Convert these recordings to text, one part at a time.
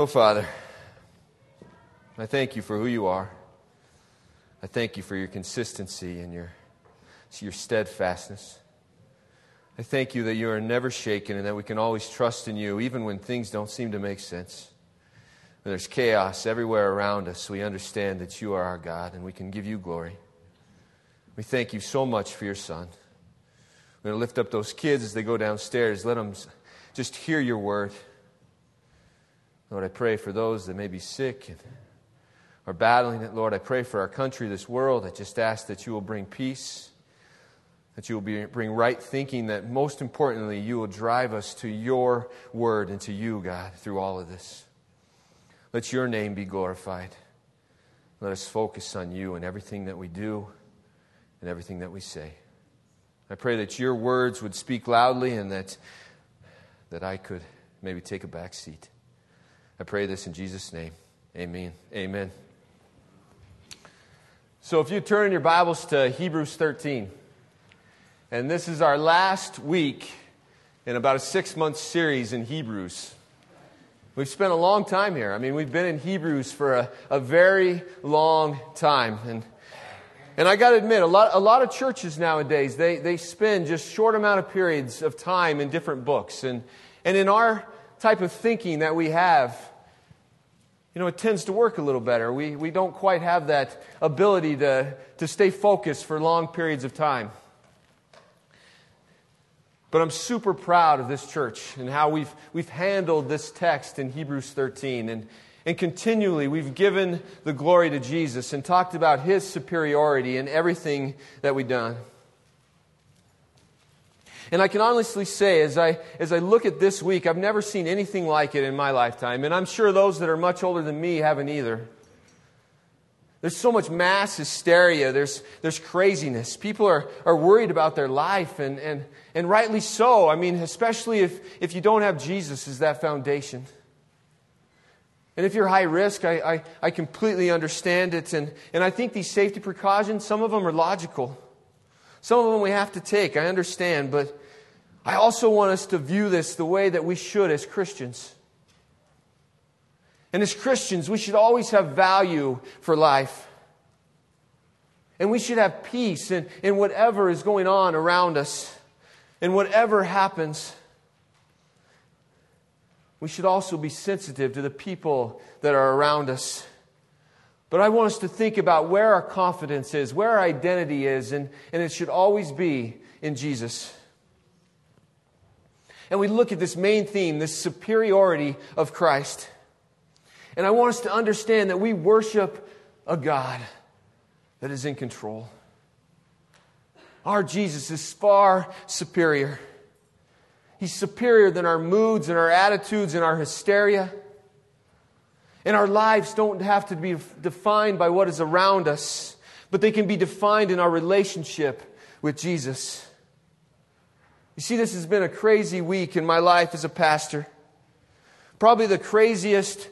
Oh, Father, I thank you for who you are. I thank you for your consistency and your, your steadfastness. I thank you that you are never shaken and that we can always trust in you, even when things don't seem to make sense. When there's chaos everywhere around us, we understand that you are our God and we can give you glory. We thank you so much for your Son. We're going to lift up those kids as they go downstairs. Let them just hear your word. Lord, I pray for those that may be sick and are battling it. Lord, I pray for our country, this world. I just ask that you will bring peace, that you will be, bring right thinking, that most importantly, you will drive us to your word and to you, God, through all of this. Let your name be glorified. Let us focus on you in everything that we do and everything that we say. I pray that your words would speak loudly and that, that I could maybe take a back seat. I pray this in Jesus' name. Amen. Amen. So if you turn your Bibles to Hebrews 13, and this is our last week in about a six month series in Hebrews. We've spent a long time here. I mean, we've been in Hebrews for a, a very long time. And, and I got to admit, a lot, a lot of churches nowadays, they, they spend just short amount of periods of time in different books. And, and in our type of thinking that we have, you know, it tends to work a little better. We, we don't quite have that ability to, to stay focused for long periods of time. But I'm super proud of this church and how we've, we've handled this text in Hebrews 13. And, and continually, we've given the glory to Jesus and talked about his superiority in everything that we've done. And I can honestly say, as I, as I look at this week, I've never seen anything like it in my lifetime. And I'm sure those that are much older than me haven't either. There's so much mass hysteria. There's, there's craziness. People are, are worried about their life, and, and, and rightly so. I mean, especially if, if you don't have Jesus as that foundation. And if you're high risk, I, I, I completely understand it. And, and I think these safety precautions, some of them are logical. Some of them we have to take, I understand. But I also want us to view this the way that we should as Christians. And as Christians, we should always have value for life. And we should have peace in, in whatever is going on around us, and whatever happens. We should also be sensitive to the people that are around us. But I want us to think about where our confidence is, where our identity is, and, and it should always be in Jesus. And we look at this main theme, this superiority of Christ. And I want us to understand that we worship a God that is in control. Our Jesus is far superior. He's superior than our moods and our attitudes and our hysteria. And our lives don't have to be defined by what is around us, but they can be defined in our relationship with Jesus. You see, this has been a crazy week in my life as a pastor. Probably the craziest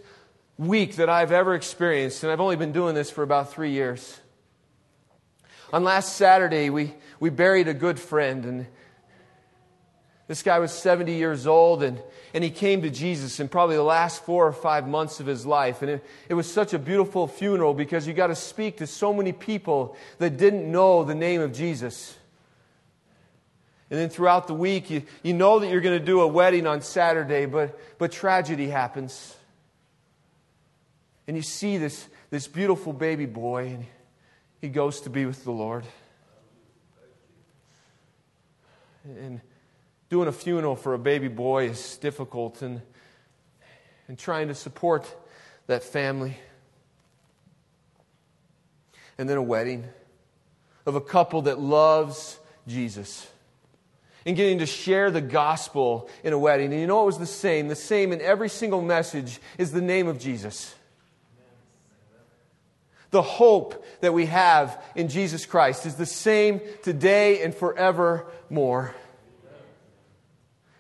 week that I've ever experienced, and I've only been doing this for about three years. On last Saturday, we, we buried a good friend, and this guy was 70 years old, and, and he came to Jesus in probably the last four or five months of his life. And it, it was such a beautiful funeral because you got to speak to so many people that didn't know the name of Jesus. And then throughout the week, you, you know that you're going to do a wedding on Saturday, but, but tragedy happens and you see this, this beautiful baby boy, and he goes to be with the Lord. And doing a funeral for a baby boy is difficult, and, and trying to support that family. And then a wedding of a couple that loves Jesus and getting to share the gospel in a wedding. And you know it was the same. The same in every single message is the name of Jesus the hope that we have in Jesus Christ is the same today and forevermore.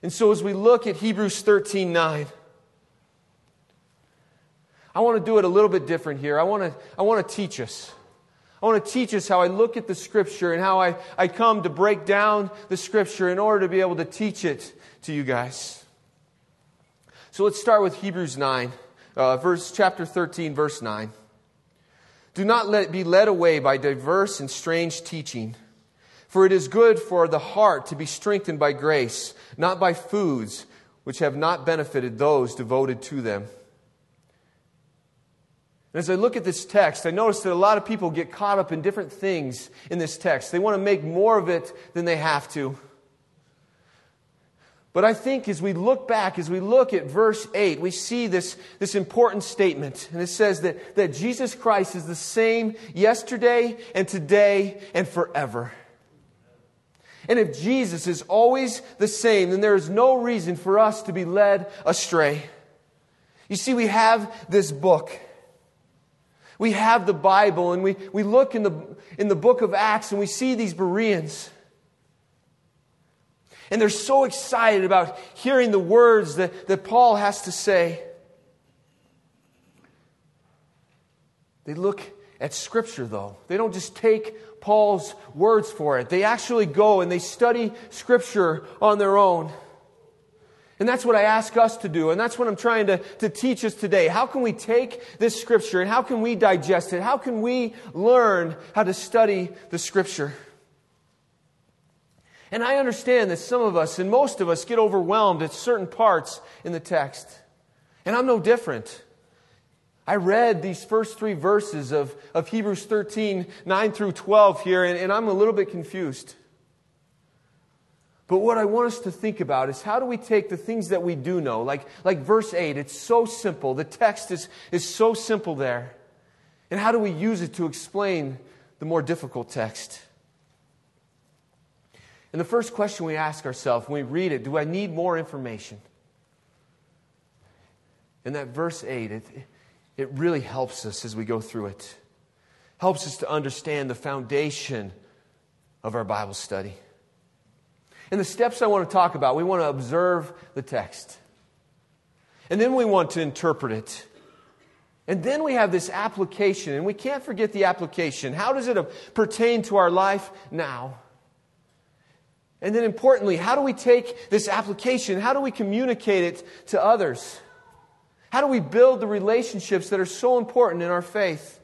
And so as we look at Hebrews 13 9, I want to do it a little bit different here. I want to, I want to teach us. I want to teach us how I look at the Scripture and how I, I come to break down the Scripture in order to be able to teach it to you guys. So let's start with Hebrews 9. uh, verse chapter 13, verse 9. Do not let be led away by diverse and strange teaching, for it is good for the heart to be strengthened by grace, not by foods which have not benefited those devoted to them. As I look at this text, I notice that a lot of people get caught up in different things in this text. They want to make more of it than they have to. But I think as we look back, as we look at verse 8, we see this, this important statement. And it says that, that Jesus Christ is the same yesterday and today and forever. And if Jesus is always the same, then there is no reason for us to be led astray. You see, we have this book. We have the Bible, and we, we look in the, in the book of Acts and we see these Bereans. And they're so excited about hearing the words that, that Paul has to say. They look at Scripture, though. They don't just take Paul's words for it, they actually go and they study Scripture on their own. And that's what I ask us to do. And that's what I'm trying to, to teach us today. How can we take this scripture and how can we digest it? How can we learn how to study the scripture? And I understand that some of us and most of us get overwhelmed at certain parts in the text. And I'm no different. I read these first three verses of, of Hebrews 13, 9 through 12 here, and, and I'm a little bit confused. But what I want us to think about is how do we take the things that we do know, like, like verse 8, it's so simple. The text is, is so simple there. And how do we use it to explain the more difficult text? And the first question we ask ourselves when we read it do I need more information? And that verse 8, it, it really helps us as we go through it. Helps us to understand the foundation of our Bible study. And the steps I want to talk about, we want to observe the text. And then we want to interpret it. And then we have this application, and we can't forget the application. How does it pertain to our life now? And then importantly, how do we take this application? How do we communicate it to others? How do we build the relationships that are so important in our faith?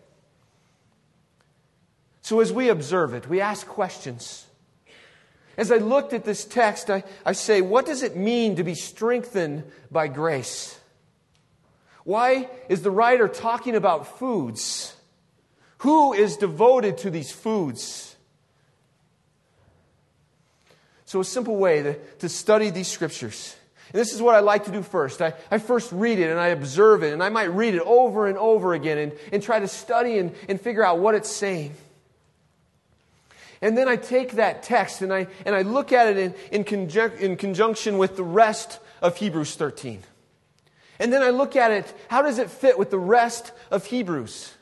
So as we observe it, we ask questions. As I looked at this text, I, I say, what does it mean to be strengthened by grace? Why is the writer talking about foods? Who is devoted to these foods? So, a simple way to, to study these scriptures. And this is what I like to do first. I, I first read it and I observe it, and I might read it over and over again and, and try to study and, and figure out what it's saying. And then I take that text and I, and I look at it in, in, conjunc- in conjunction with the rest of Hebrews 13. And then I look at it, how does it fit with the rest of Hebrews?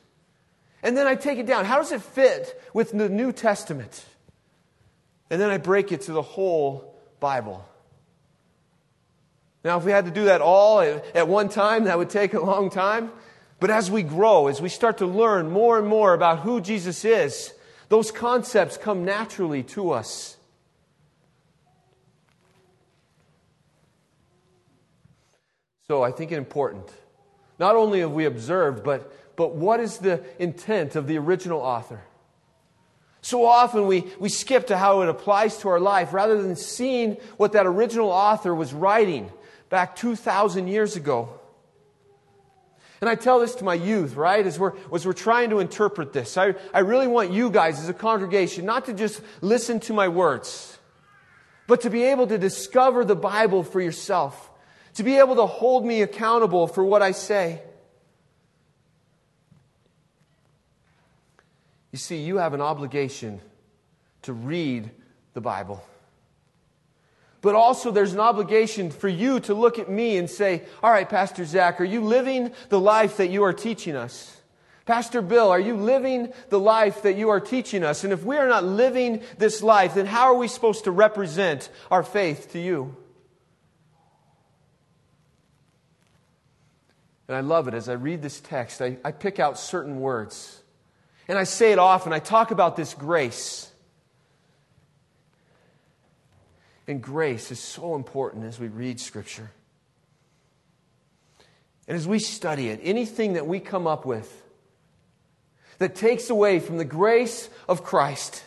And then I take it down. How does it fit with the New Testament? And then I break it to the whole Bible. Now, if we had to do that all at, one time, that would take a long time. But as we grow, as we start to learn more and more about who Jesus is, those concepts come naturally to us. So I think it's important. Not only have we observed, but, but what is the intent of the original author? So often we, we skip to how it applies to our life rather than seeing what that original author was writing back 2,000 years ago. And I tell this to my youth, right, as we're, as we're trying to interpret this. I, I really want you guys as a congregation not to just listen to my words, but to be able to discover the Bible for yourself, to be able to hold me accountable for what I say. You see, you have an obligation to read the Bible. But also, there's an obligation for you to look at me and say, All right, Pastor Zach, are you living the life that you are teaching us? Pastor Bill, are you living the life that you are teaching us? And if we are not living this life, then how are we supposed to represent our faith to you? And I love it. As I read this text, I, I pick out certain words and I say it often, I talk about this grace. And grace is so important as we read Scripture. And as we study it, anything that we come up with that takes away from the grace of Christ,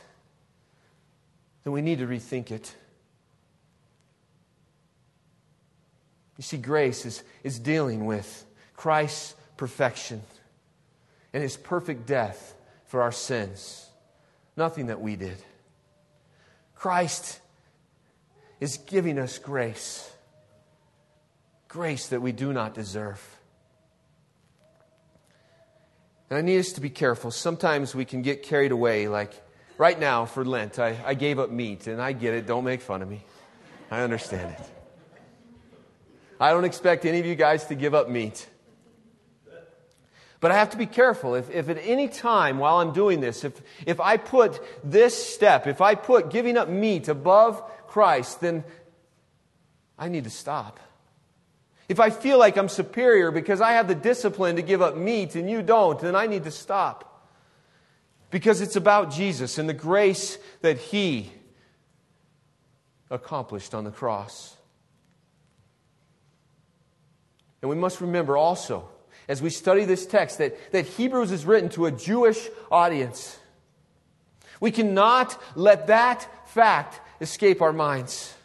then we need to rethink it. You see, grace is, is dealing with Christ's perfection and his perfect death for our sins. Nothing that we did. Christ is giving us grace. Grace that we do not deserve. And I need us to be careful. Sometimes we can get carried away, like right now for Lent, I, I gave up meat, and I get it. Don't make fun of me. I understand it. I don't expect any of you guys to give up meat. But I have to be careful. If, if at any time while I'm doing this, if, if I put this step, if I put giving up meat above Christ, then I need to stop. If I feel like I'm superior because I have the discipline to give up meat and you don't, then I need to stop. Because it's about Jesus and the grace that He accomplished on the cross. And we must remember also as we study this text that, that Hebrews is written to a Jewish audience. We cannot let that fact escape our minds.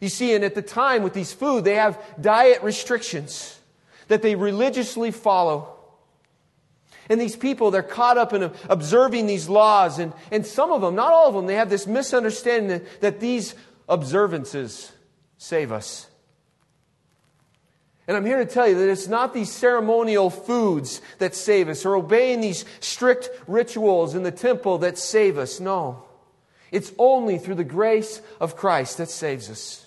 You see, and at the time with these food, they have diet restrictions that they religiously follow. And these people, they're caught up in observing these laws. And, and some of them, not all of them, they have this misunderstanding that, that these observances save us. And I'm here to tell you that it's not these ceremonial foods that save us or obeying these strict rituals in the temple that save us. No. It's only through the grace of Christ that saves us.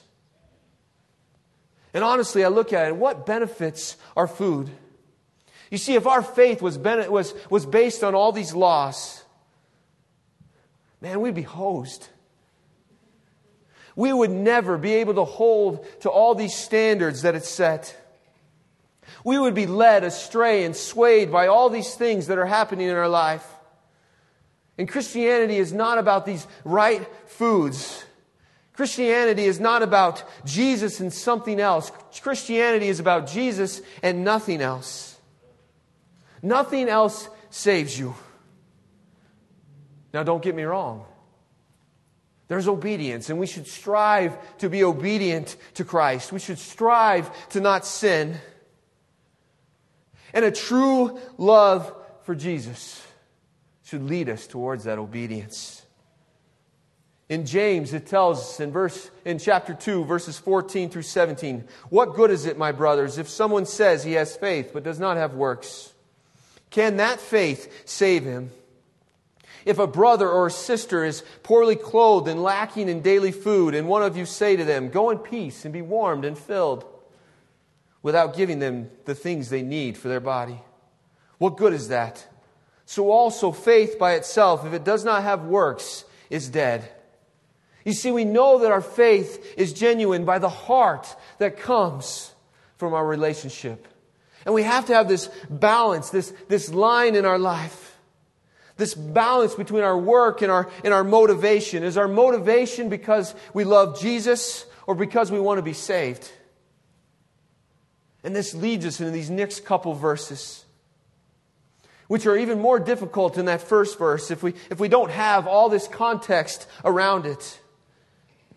And honestly, I look at it, what benefits our food? You see, if our faith was, was, was based on all these laws, man, we'd be hosed. We would never be able to hold to all these standards that it's set. We would be led astray and swayed by all these things that are happening in our life. And Christianity is not about these right foods. Christianity is not about Jesus and something else. Christianity is about Jesus and nothing else. Nothing else saves you. Now, don't get me wrong. There's obedience, and we should strive to be obedient to Christ. We should strive to not sin. And a true love for Jesus should lead us towards that obedience. In James, it tells us in verse in chapter 2, verses 14 through 17, what good is it, my brothers, if someone says he has faith but does not have works? Can that faith save him? If a brother or a sister is poorly clothed and lacking in daily food, and one of you say to them, Go in peace and be warmed and filled, without giving them the things they need for their body, what good is that? So also faith by itself, if it does not have works, is dead. You see, we know that our faith is genuine by the heart that comes from our relationship. And we have to have this balance, this, this line in our life. This balance between our work and our, and our motivation. Is our motivation because we love Jesus or because we want to be saved? And this leads us into these next couple verses, which are even more difficult in that first verse if we, if we don't have all this context around it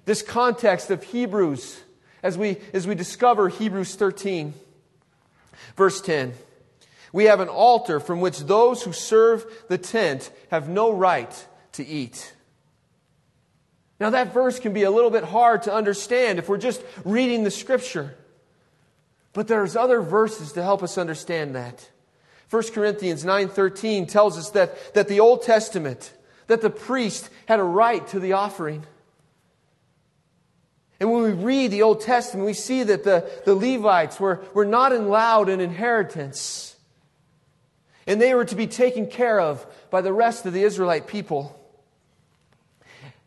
this context of Hebrews as we, as we discover Hebrews 13. Verse 10 We have an altar from which those who serve the tent have no right to eat. Now, that verse can be a little bit hard to understand if we're just reading the scripture. But there's other verses to help us understand that. 1 Corinthians 9:13 tells us that, that the Old Testament, that the priest had a right to the offering. And when we read the Old Testament, we see that the, the Levites were, were not allowed an inheritance. And they were to be taken care of by the rest of the Israelite people.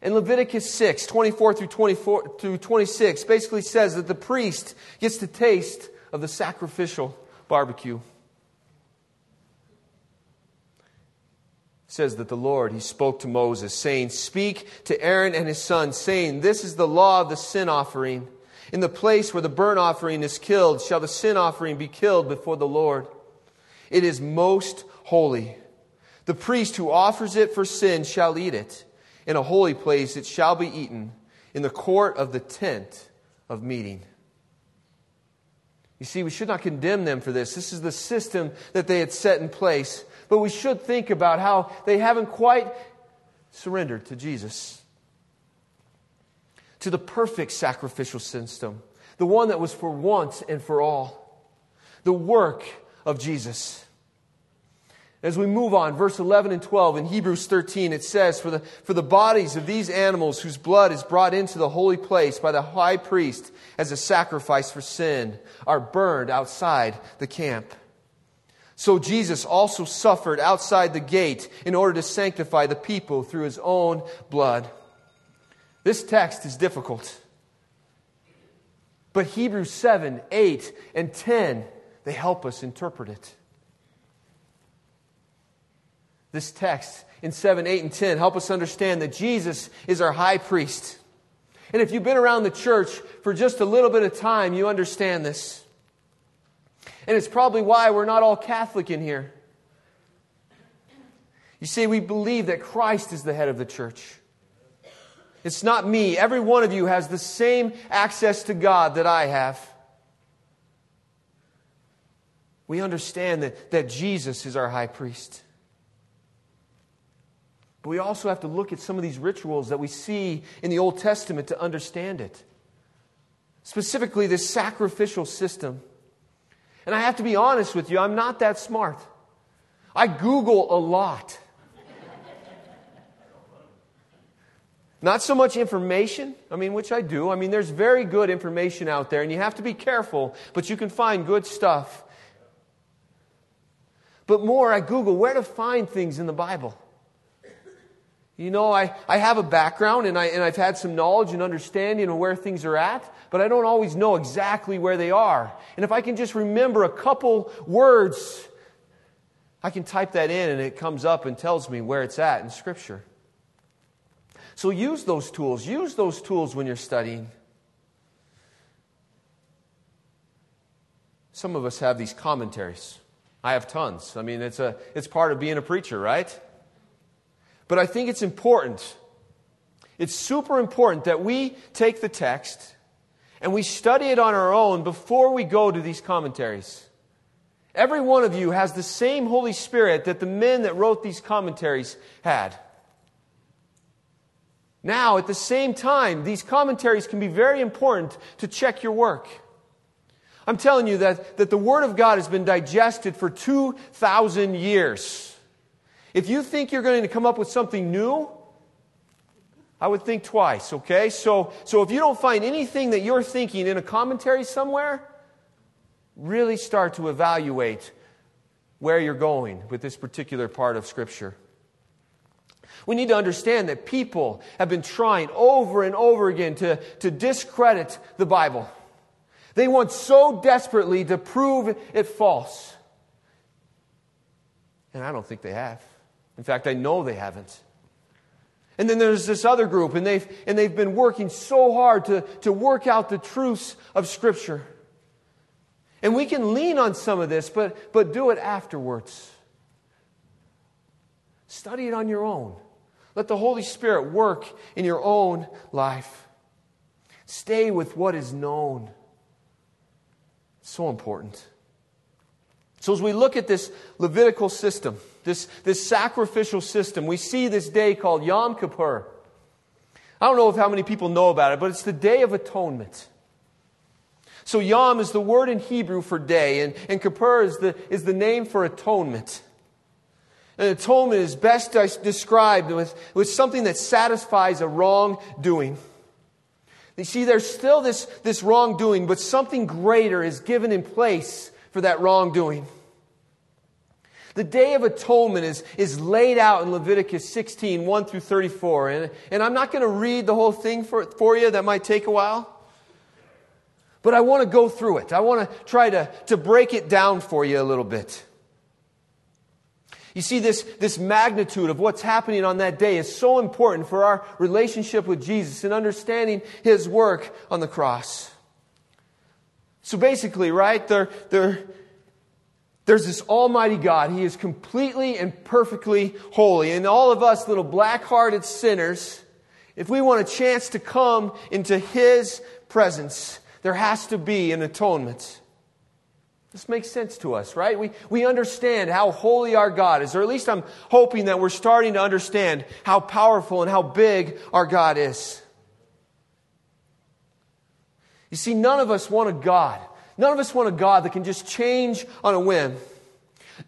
And Leviticus 6, 24 through, 24 through 26, basically says that the priest gets to taste of the sacrificial barbecue. Says that the Lord, he spoke to Moses, saying, Speak to Aaron and his sons, saying, This is the law of the sin offering. In the place where the burnt offering is killed, shall the sin offering be killed before the Lord. It is most holy. The priest who offers it for sin shall eat it. In a holy place it shall be eaten, in the court of the tent of meeting. You see, we should not condemn them for this. This is the system that they had set in place. But we should think about how they haven't quite surrendered to Jesus, to the perfect sacrificial system, the one that was for once and for all, the work of Jesus. As we move on, verse 11 and 12 in Hebrews 13, it says, for the, for the bodies of these animals whose blood is brought into the holy place by the high priest as a sacrifice for sin are burned outside the camp. So Jesus also suffered outside the gate in order to sanctify the people through his own blood. This text is difficult. But Hebrews 7, 8, and 10, they help us interpret it this text in 7, 8, and 10 help us understand that Jesus is our high priest. And if you've been around the church for just a little bit of time, you understand this. And it's probably why we're not all Catholic in here. You see, we believe that Christ is the head of the church. It's not me. Every one of you has the same access to God that I have. We understand that, that Jesus is our high priest. But we also have to look at some of these rituals that we see in the Old Testament to understand it. Specifically, this sacrificial system. And I have to be honest with you, I'm not that smart. I Google a lot. Not so much information, I mean, which I do. I mean, there's very good information out there, and you have to be careful, but you can find good stuff. But more, I Google where to find things in the Bible. You know, I, I have a background and, I, and I've had some knowledge and understanding of where things are at, but I don't always know exactly where they are. And if I can just remember a couple words, I can type that in and it comes up and tells me where it's at in Scripture. So use those tools. Use those tools when you're studying. Some of us have these commentaries. I have tons. I mean, it's, a, it's part of being a preacher, right? But I think it's important. It's super important that we take the text and we study it on our own before we go to these commentaries. Every one of you has the same Holy Spirit that the men that wrote these commentaries had. Now, at the same time, these commentaries can be very important to check your work. I'm telling you that, that the Word of God has been digested for 2,000 years. If you think you're going to come up with something new, I would think twice, okay? So, so if you don't find anything that you're thinking in a commentary somewhere, really start to evaluate where you're going with this particular part of Scripture. We need to understand that people have been trying over and over again to, to discredit the Bible. They want so desperately to prove it false. And I don't think they have. In fact, I know they haven't. And then there's this other group, and they've, and they've been working so hard to, to work out the truths of Scripture. And we can lean on some of this, but, but do it afterwards. Study it on your own. Let the Holy Spirit work in your own life. Stay with what is known. It's so important. So, as we look at this Levitical system, this, this sacrificial system, we see this day called Yom Kippur. I don't know if how many people know about it, but it's the Day of Atonement. So, Yom is the word in Hebrew for day, and, and Kippur is the, is the name for atonement. And atonement is best described with, with something that satisfies a wrongdoing. You see, there's still this, this wrongdoing, but something greater is given in place for that wrongdoing. The Day of Atonement is, is laid out in Leviticus 16, 1 through 34. And, and I'm not going to read the whole thing for, for you, that might take a while. But I want to go through it. I want to try to, to break it down for you a little bit. You see, this, this magnitude of what's happening on that day is so important for our relationship with Jesus and understanding his work on the cross. So basically, right, there, there, there's this Almighty God. He is completely and perfectly holy. And all of us little black hearted sinners, if we want a chance to come into His presence, there has to be an atonement. This makes sense to us, right? We, we understand how holy our God is, or at least I'm hoping that we're starting to understand how powerful and how big our God is. You see, none of us want a God. None of us want a God that can just change on a whim.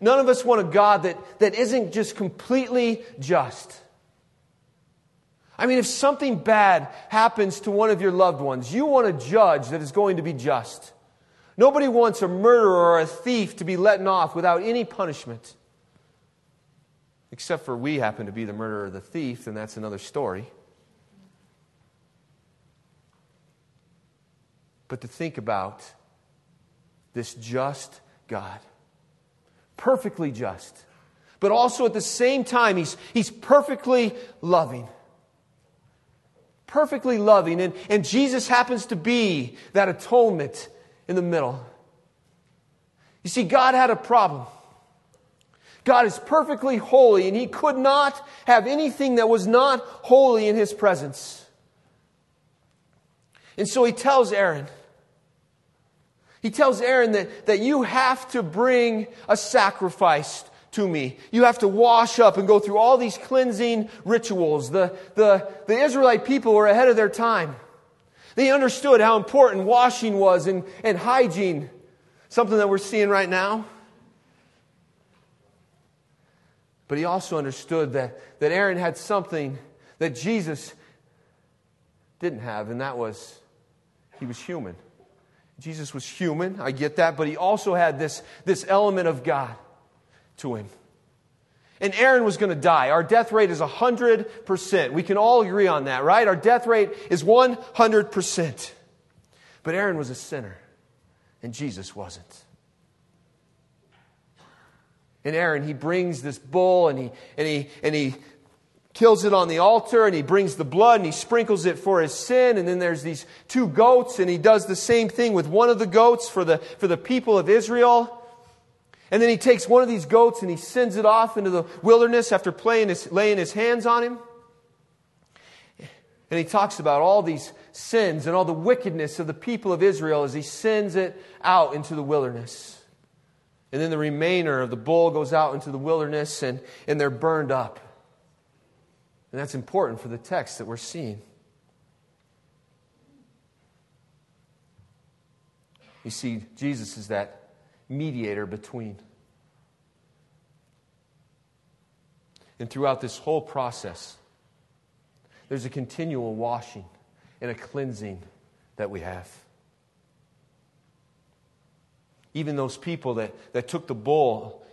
None of us want a God that, that isn't just completely just. I mean, if something bad happens to one of your loved ones, you want a judge that is going to be just. Nobody wants a murderer or a thief to be let off without any punishment. Except for we happen to be the murderer or the thief, and that's another story. But to think about this just God. Perfectly just. But also at the same time, he's, he's perfectly loving. Perfectly loving. And, and Jesus happens to be that atonement in the middle. You see, God had a problem. God is perfectly holy, and he could not have anything that was not holy in his presence. And so he tells Aaron, he tells Aaron that, that you have to bring a sacrifice to me. You have to wash up and go through all these cleansing rituals. The, the, the Israelite people were ahead of their time. They understood how important washing was and, and hygiene, something that we're seeing right now. But he also understood that, that Aaron had something that Jesus didn't have, and that was he was human. Jesus was human, I get that, but he also had this, this element of God to him. And Aaron was going to die. Our death rate is 100%. We can all agree on that, right? Our death rate is 100%. But Aaron was a sinner, and Jesus wasn't. And Aaron, he brings this bull and he, and he, and he kills it on the altar and he brings the blood and he sprinkles it for his sin. And then there's these two goats and he does the same thing with one of the goats for the, for the people of Israel. And then he takes one of these goats and he sends it off into the wilderness after his, laying his hands on him. And he talks about all these sins and all the wickedness of the people of Israel as he sends it out into the wilderness. And then the remainder of the bull goes out into the wilderness and, and they're burned up. And that's important for the text that we're seeing. You see, Jesus is that mediator between. And throughout this whole process, there's a continual washing and a cleansing that we have. Even those people that, that took the bull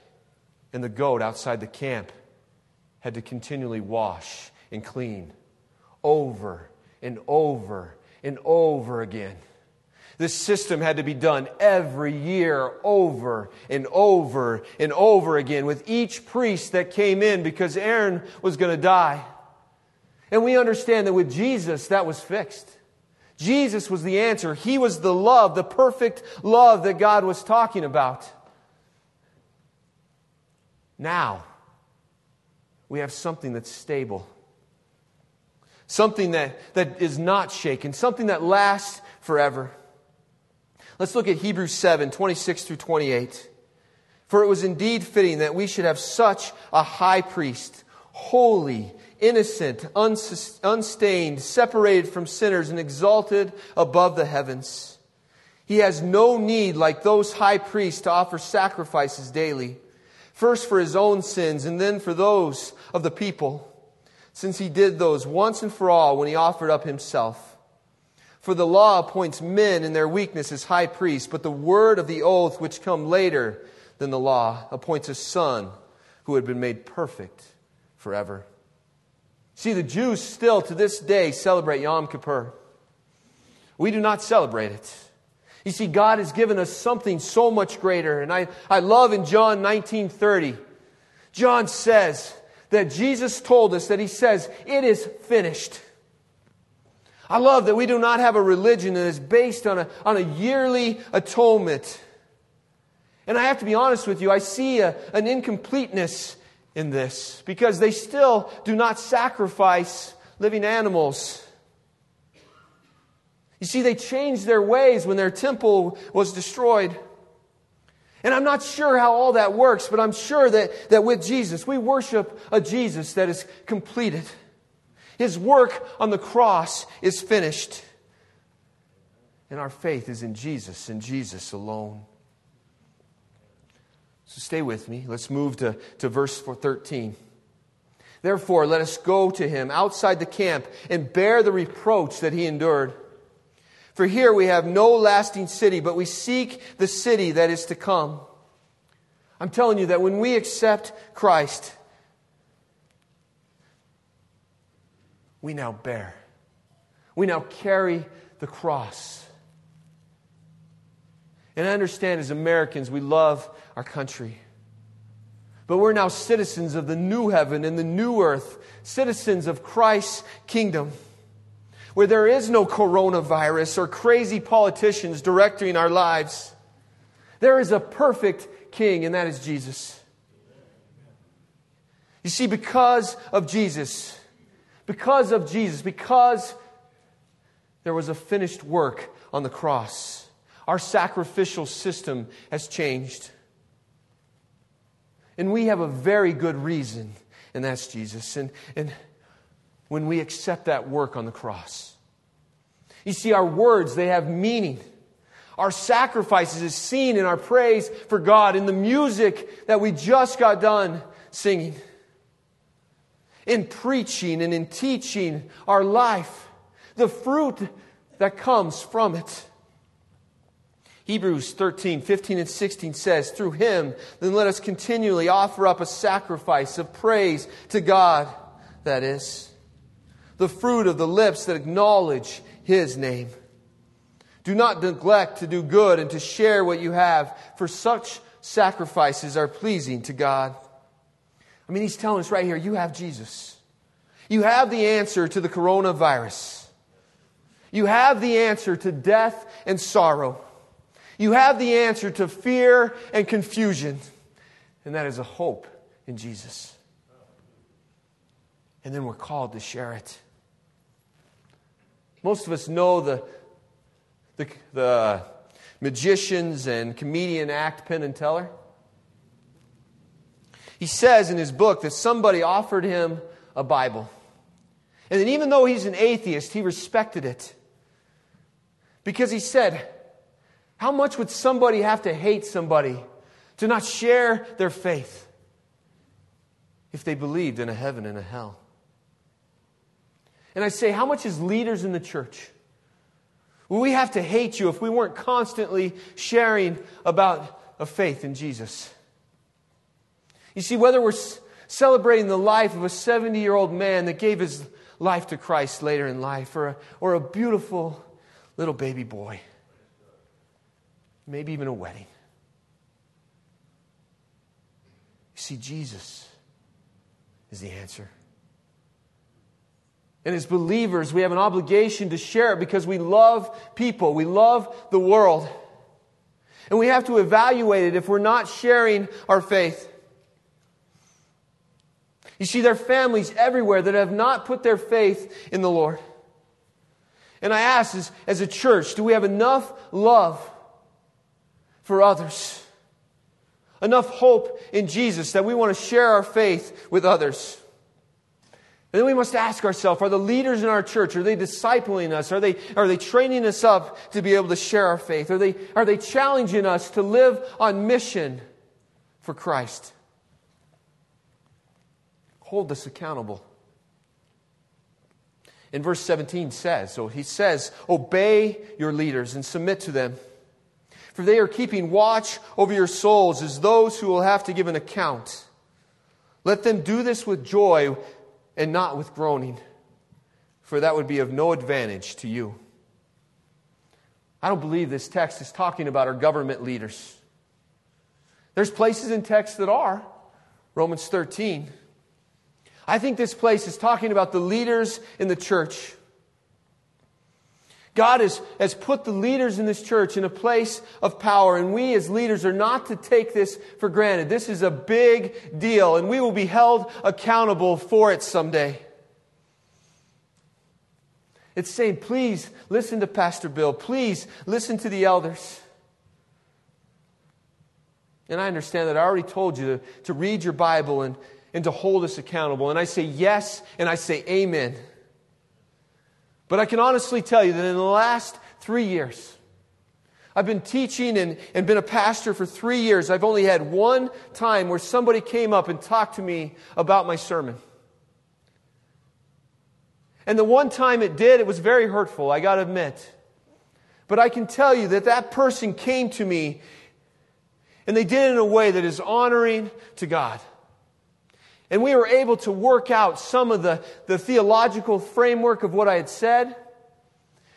and the goat outside the camp had to continually wash and clean over and over and over again. This system had to be done every year over and over and over again with each priest that came in because Aaron was going to die. And we understand that with Jesus, that was fixed. Jesus was the answer. He was the love, the perfect love that God was talking about. Now, we have something that's stable, something that, that is not shaken, something that lasts forever. Let's look at Hebrews 7 26 through 28. For it was indeed fitting that we should have such a high priest, holy, innocent, unstained, separated from sinners, and exalted above the heavens. He has no need, like those high priests, to offer sacrifices daily first for his own sins and then for those of the people, since he did those once and for all when he offered up himself. For the law appoints men in their weakness as high priests, but the word of the oath, which come later than the law, appoints a son who had been made perfect forever. See, the Jews still to this day celebrate Yom Kippur. We do not celebrate it. You see, God has given us something so much greater. And I, I love in John 19:30, John says that Jesus told us that he says, It is finished. I love that we do not have a religion that is based on a, on a yearly atonement. And I have to be honest with you, I see a, an incompleteness in this because they still do not sacrifice living animals. You see, they changed their ways when their temple was destroyed. And I'm not sure how all that works, but I'm sure that, that with Jesus, we worship a Jesus that is completed. His work on the cross is finished. And our faith is in Jesus and Jesus alone. So stay with me. Let's move to, to verse 13. Therefore, let us go to him outside the camp and bear the reproach that he endured. For here we have no lasting city, but we seek the city that is to come. I'm telling you that when we accept Christ, we now bear. We now carry the cross. And I understand as Americans, we love our country. But we're now citizens of the new heaven and the new earth, citizens of Christ's kingdom, where there is no coronavirus or crazy politicians directing our lives. There is a perfect king, and that is Jesus. You see, because of Jesus, because of Jesus, because there was a finished work on the cross, our sacrificial system has changed. And we have a very good reason, and that's Jesus. And, and when we accept that work on the cross, you see, our words, they have meaning. Our sacrifices is seen in our praise for God, in the music that we just got done singing in preaching and in teaching our life, the fruit that comes from it. Hebrews 13, 15, and 16 says, Through him, then let us continually offer up a sacrifice of praise to God, that is, the fruit of the lips that acknowledge his name. Do not neglect to do good and to share what you have, for such sacrifices are pleasing to God. I mean, he's telling us right here you have Jesus. You have the answer to the coronavirus. You have the answer to death and sorrow. You have the answer to fear and confusion. And that is a hope in Jesus. And then we're called to share it. Most of us know the, the, the magicians and comedian act Penn and Teller. He says in his book that somebody offered him a Bible. And then, even though he's an atheist, he respected it. Because he said, How much would somebody have to hate somebody to not share their faith if they believed in a heaven and a hell? And I say, How much is leaders in the church? We have to hate you if we weren't constantly sharing about a faith in Jesus? You see, whether we're celebrating the life of a 70 year old man that gave his life to Christ later in life, or a, or a beautiful little baby boy, maybe even a wedding. You see, Jesus is the answer. And as believers, we have an obligation to share it because we love people, we love the world. And we have to evaluate it if we're not sharing our faith. You see, there are families everywhere that have not put their faith in the Lord. And I ask, as, as a church, do we have enough love for others? Enough hope in Jesus that we want to share our faith with others? And then we must ask ourselves, are the leaders in our church, are they discipling us? Are they, are they training us up to be able to share our faith? Are they, are they challenging us to live on mission for Christ? hold us accountable. In verse 17 says, so he says, obey your leaders and submit to them. For they are keeping watch over your souls as those who will have to give an account. Let them do this with joy and not with groaning, for that would be of no advantage to you. I don't believe this text is talking about our government leaders. There's places in text that are. Romans 13. I think this place is talking about the leaders in the church. God has, has put the leaders in this church in a place of power, and we as leaders are not to take this for granted. This is a big deal, and we will be held accountable for it someday. It's saying, please listen to Pastor Bill. Please listen to the elders. And I understand that I already told you to, to read your Bible and, and to hold us accountable. And I say yes, and I say amen. But I can honestly tell you that in the last three years, I've been teaching and, and been a pastor for three years. I've only had one time where somebody came up and talked to me about my sermon. And the one time it did, it was very hurtful, I got to admit. But I can tell you that that person came to me and they did it in a way that is honoring to God. And we were able to work out some of the, the theological framework of what I had said.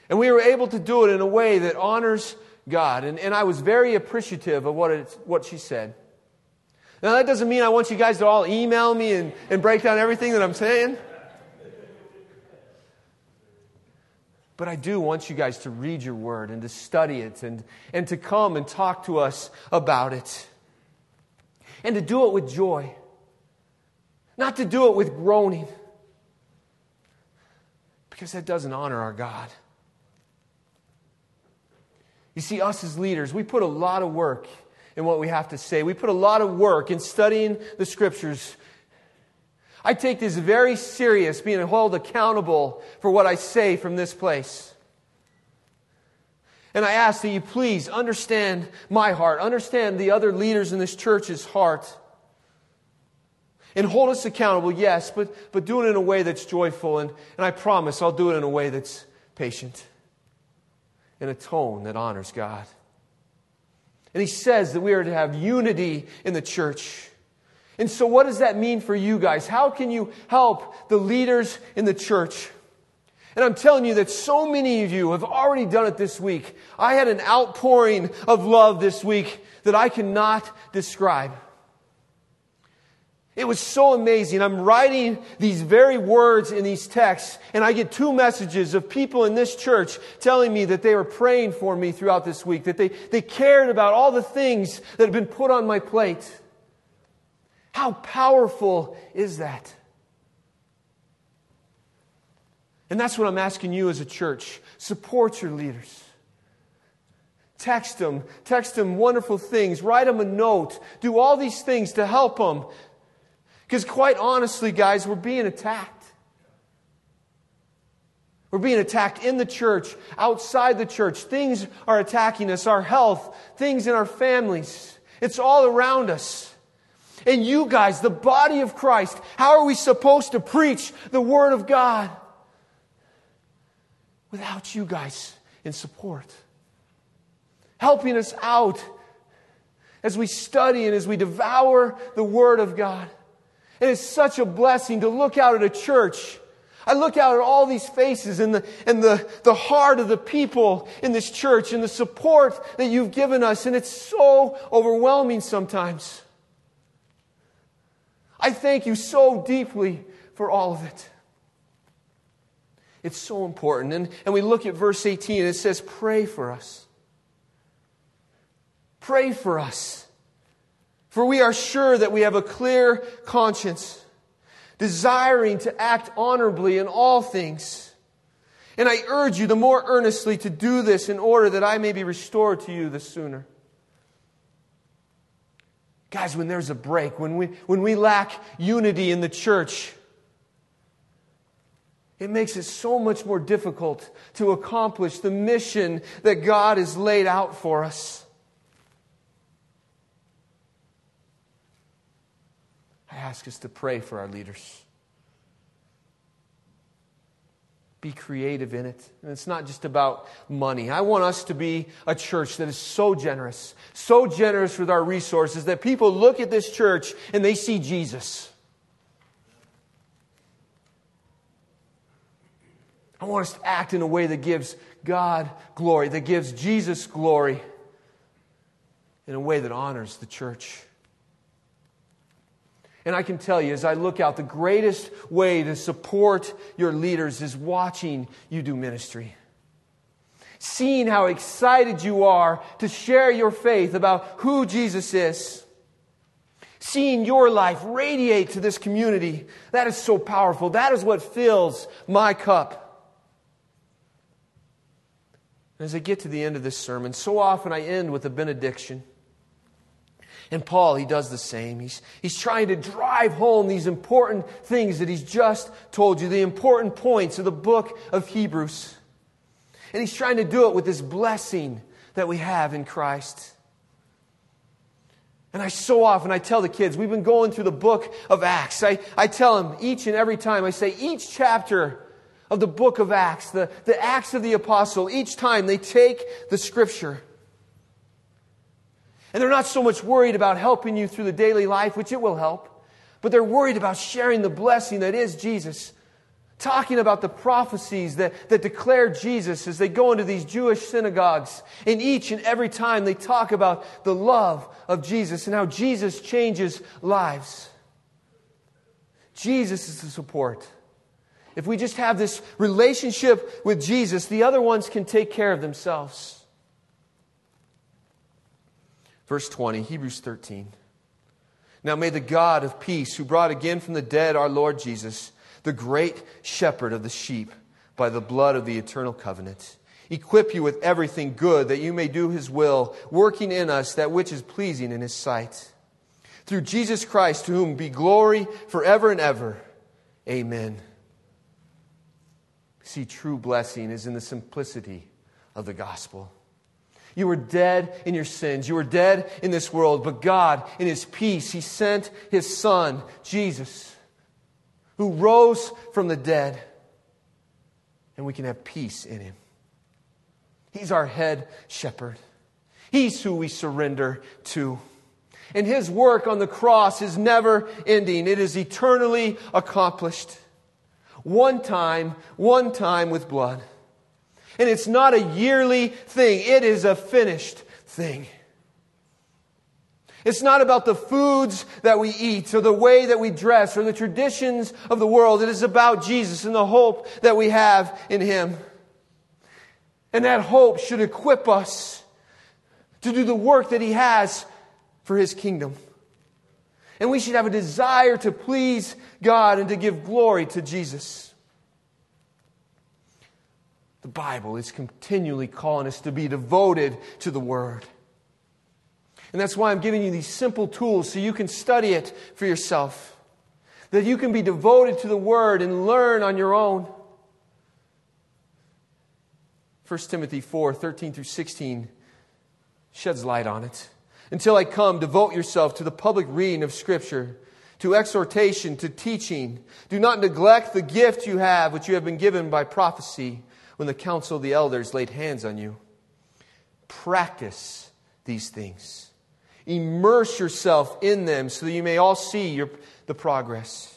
And we were able to do it in a way that honors God. And, and I was very appreciative of what, it, what she said. Now, that doesn't mean I want you guys to all email me and, and break down everything that I'm saying. But I do want you guys to read your word and to study it and, and to come and talk to us about it. And to do it with joy not to do it with groaning, because that doesn't honor our God. You see, us as leaders, we put a lot of work in what we have to say. We put a lot of work in studying the scriptures. I take this very serious, being held accountable for what I say from this place. And I ask that you please understand my heart, understand the other leaders in this church's heart and hold us accountable, yes, but, but do it in a way that's joyful. And, and I promise I'll do it in a way that's patient, in a tone that honors God. And he says that we are to have unity in the church. And so, what does that mean for you guys? How can you help the leaders in the church? And I'm telling you that so many of you have already done it this week. I had an outpouring of love this week that I cannot describe. It was so amazing. I'm writing these very words in these texts, and I get two messages of people in this church telling me that they were praying for me throughout this week, that they, they cared about all the things that have been put on my plate. How powerful is that? And that's what I'm asking you as a church. Support your leaders. Text them. Text them wonderful things. Write them a note. Do all these things to help them because, quite honestly, guys, we're being attacked. We're being attacked in the church, outside the church. Things are attacking us our health, things in our families. It's all around us. And you guys, the body of Christ, how are we supposed to preach the Word of God without you guys in support? Helping us out as we study and as we devour the Word of God. It is such a blessing to look out at a church. I look out at all these faces and the, and the, the heart of the people in this church and the support that you've given us, and it's so overwhelming sometimes. I thank you so deeply for all of it. It's so important. And, and we look at verse 18, and it says, Pray for us. Pray for us. For we are sure that we have a clear conscience, desiring to act honorably in all things. And I urge you the more earnestly to do this in order that I may be restored to you the sooner. Guys, when there's a break, when we, when we lack unity in the church, it makes it so much more difficult to accomplish the mission that God has laid out for us. I ask us to pray for our leaders. Be creative in it. And it's not just about money. I want us to be a church that is so generous, so generous with our resources that people look at this church and they see Jesus. I want us to act in a way that gives God glory, that gives Jesus glory, in a way that honors the church. And I can tell you, as I look out, the greatest way to support your leaders is watching you do ministry. seeing how excited you are to share your faith about who Jesus is, seeing your life radiate to this community, that is so powerful. That is what fills my cup. As I get to the end of this sermon, so often I end with a benediction. And Paul, he does the same. He's, he's trying to drive home these important things that he's just told you, the important points of the book of Hebrews. And he's trying to do it with this blessing that we have in Christ. And I so often, I tell the kids, we've been going through the book of Acts. I, I tell them each and every time, I say, each chapter of the book of Acts, the, the Acts of the Apostle, each time they take the scripture and they're not so much worried about helping you through the daily life, which it will help, but they're worried about sharing the blessing that is Jesus. Talking about the prophecies that, that declare Jesus as they go into these Jewish synagogues. And each and every time they talk about the love of Jesus and how Jesus changes lives. Jesus is the support. If we just have this relationship with Jesus, the other ones can take care of themselves. Verse 20, Hebrews 13. Now may the God of peace, who brought again from the dead our Lord Jesus, the great shepherd of the sheep, by the blood of the eternal covenant, equip you with everything good that you may do his will, working in us that which is pleasing in his sight. Through Jesus Christ, to whom be glory forever and ever. Amen. See, true blessing is in the simplicity of the gospel. You were dead in your sins. You were dead in this world. But God, in His peace, He sent His Son, Jesus, who rose from the dead. And we can have peace in Him. He's our head shepherd. He's who we surrender to. And His work on the cross is never ending, it is eternally accomplished. One time, one time with blood. And it's not a yearly thing, it is a finished thing. It's not about the foods that we eat or the way that we dress or the traditions of the world. It is about Jesus and the hope that we have in Him. And that hope should equip us to do the work that He has for His kingdom. And we should have a desire to please God and to give glory to Jesus. The Bible is continually calling us to be devoted to the Word. And that's why I'm giving you these simple tools so you can study it for yourself. That you can be devoted to the Word and learn on your own. 1 Timothy 4 13 through 16 sheds light on it. Until I come, devote yourself to the public reading of Scripture, to exhortation, to teaching. Do not neglect the gift you have, which you have been given by prophecy when the council of the elders laid hands on you. Practice these things. Immerse yourself in them so that you may all see your, the progress.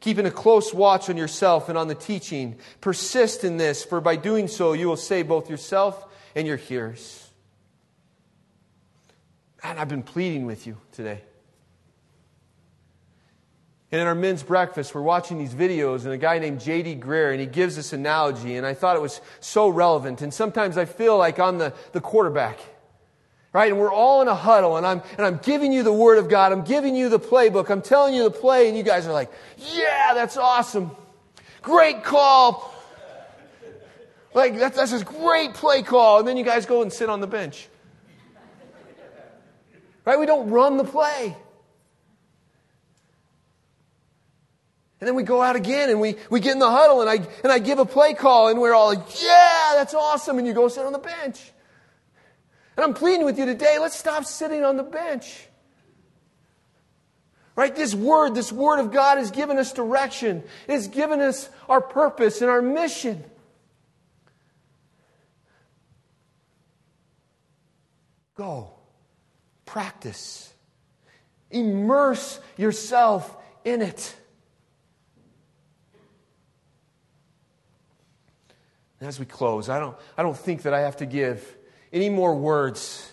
Keeping a close watch on yourself and on the teaching. Persist in this, for by doing so, you will save both yourself and your hearers. And I've been pleading with you today. And in our men's breakfast, we're watching these videos, and a guy named J.D. Greear, and he gives this analogy, and I thought it was so relevant. And sometimes I feel like I'm the, the quarterback, right? And we're all in a huddle, and I'm, and I'm giving you the Word of God. I'm giving you the playbook. I'm telling you the play, and you guys are like, yeah, that's awesome. Great call. Like, that's, that's a great play call. And then you guys go and sit on the bench. Right? We don't run the play. And then we go out again and we, we get in the huddle and I, and I give a play call and we're all like, yeah, that's awesome. And you go sit on the bench. And I'm pleading with you today, let's stop sitting on the bench. Right? This word, this word of God has given us direction. It has given us our purpose and our mission. Go. Practice. Immerse yourself in it. As we close, I don't, I don't think that I have to give any more words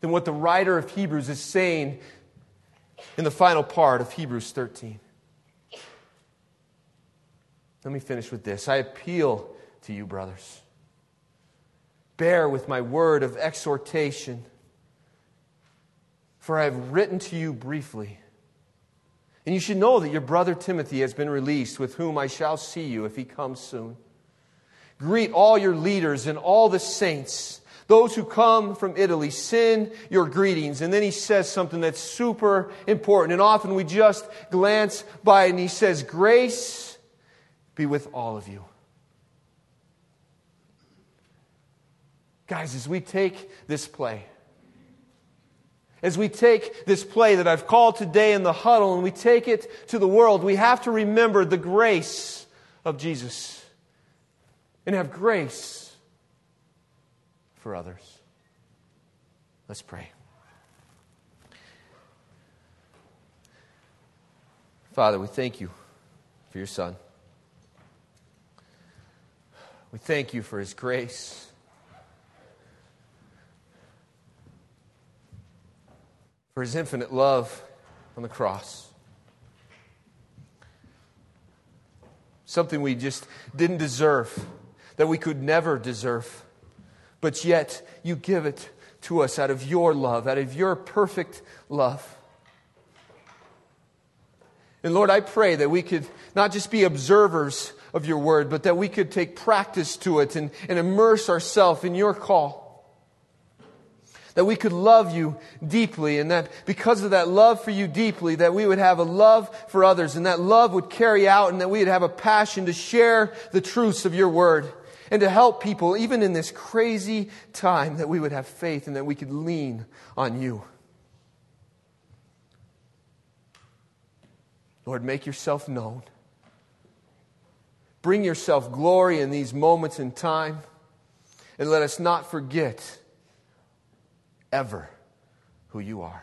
than what the writer of Hebrews is saying in the final part of Hebrews 13. Let me finish with this. I appeal to you, brothers. bear with my word of exhortation. For I have written to you briefly. And you should know that your brother Timothy has been released, with whom I shall see you if he comes soon. Greet all your leaders and all the saints. Those who come from Italy, send your greetings. And then he says something that's super important. And often we just glance by and he says, Grace be with all of you. Guys, as we take this play, as we take this play that I've called today in the huddle and we take it to the world, we have to remember the grace of Jesus and have grace for others. Let's pray. Father, we thank you for your Son. We thank you for his grace. for his infinite love on the cross. Something we just didn't deserve, that we could never deserve. But yet, you give it to us out of your love, out of your perfect love. And Lord, I pray that we could not just be observers of your word, but that we could take practice to it and, and immerse ourselves in your call that we could love you deeply and that because of that love for you deeply, that we would have a love for others and that love would carry out and that we would have a passion to share the truths of your word and to help people even in this crazy time that we would have faith and that we could lean on you. Lord, make yourself known. Bring yourself glory in these moments in time. And let us not forget ever who you are.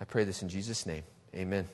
I pray this in Jesus' name. Amen.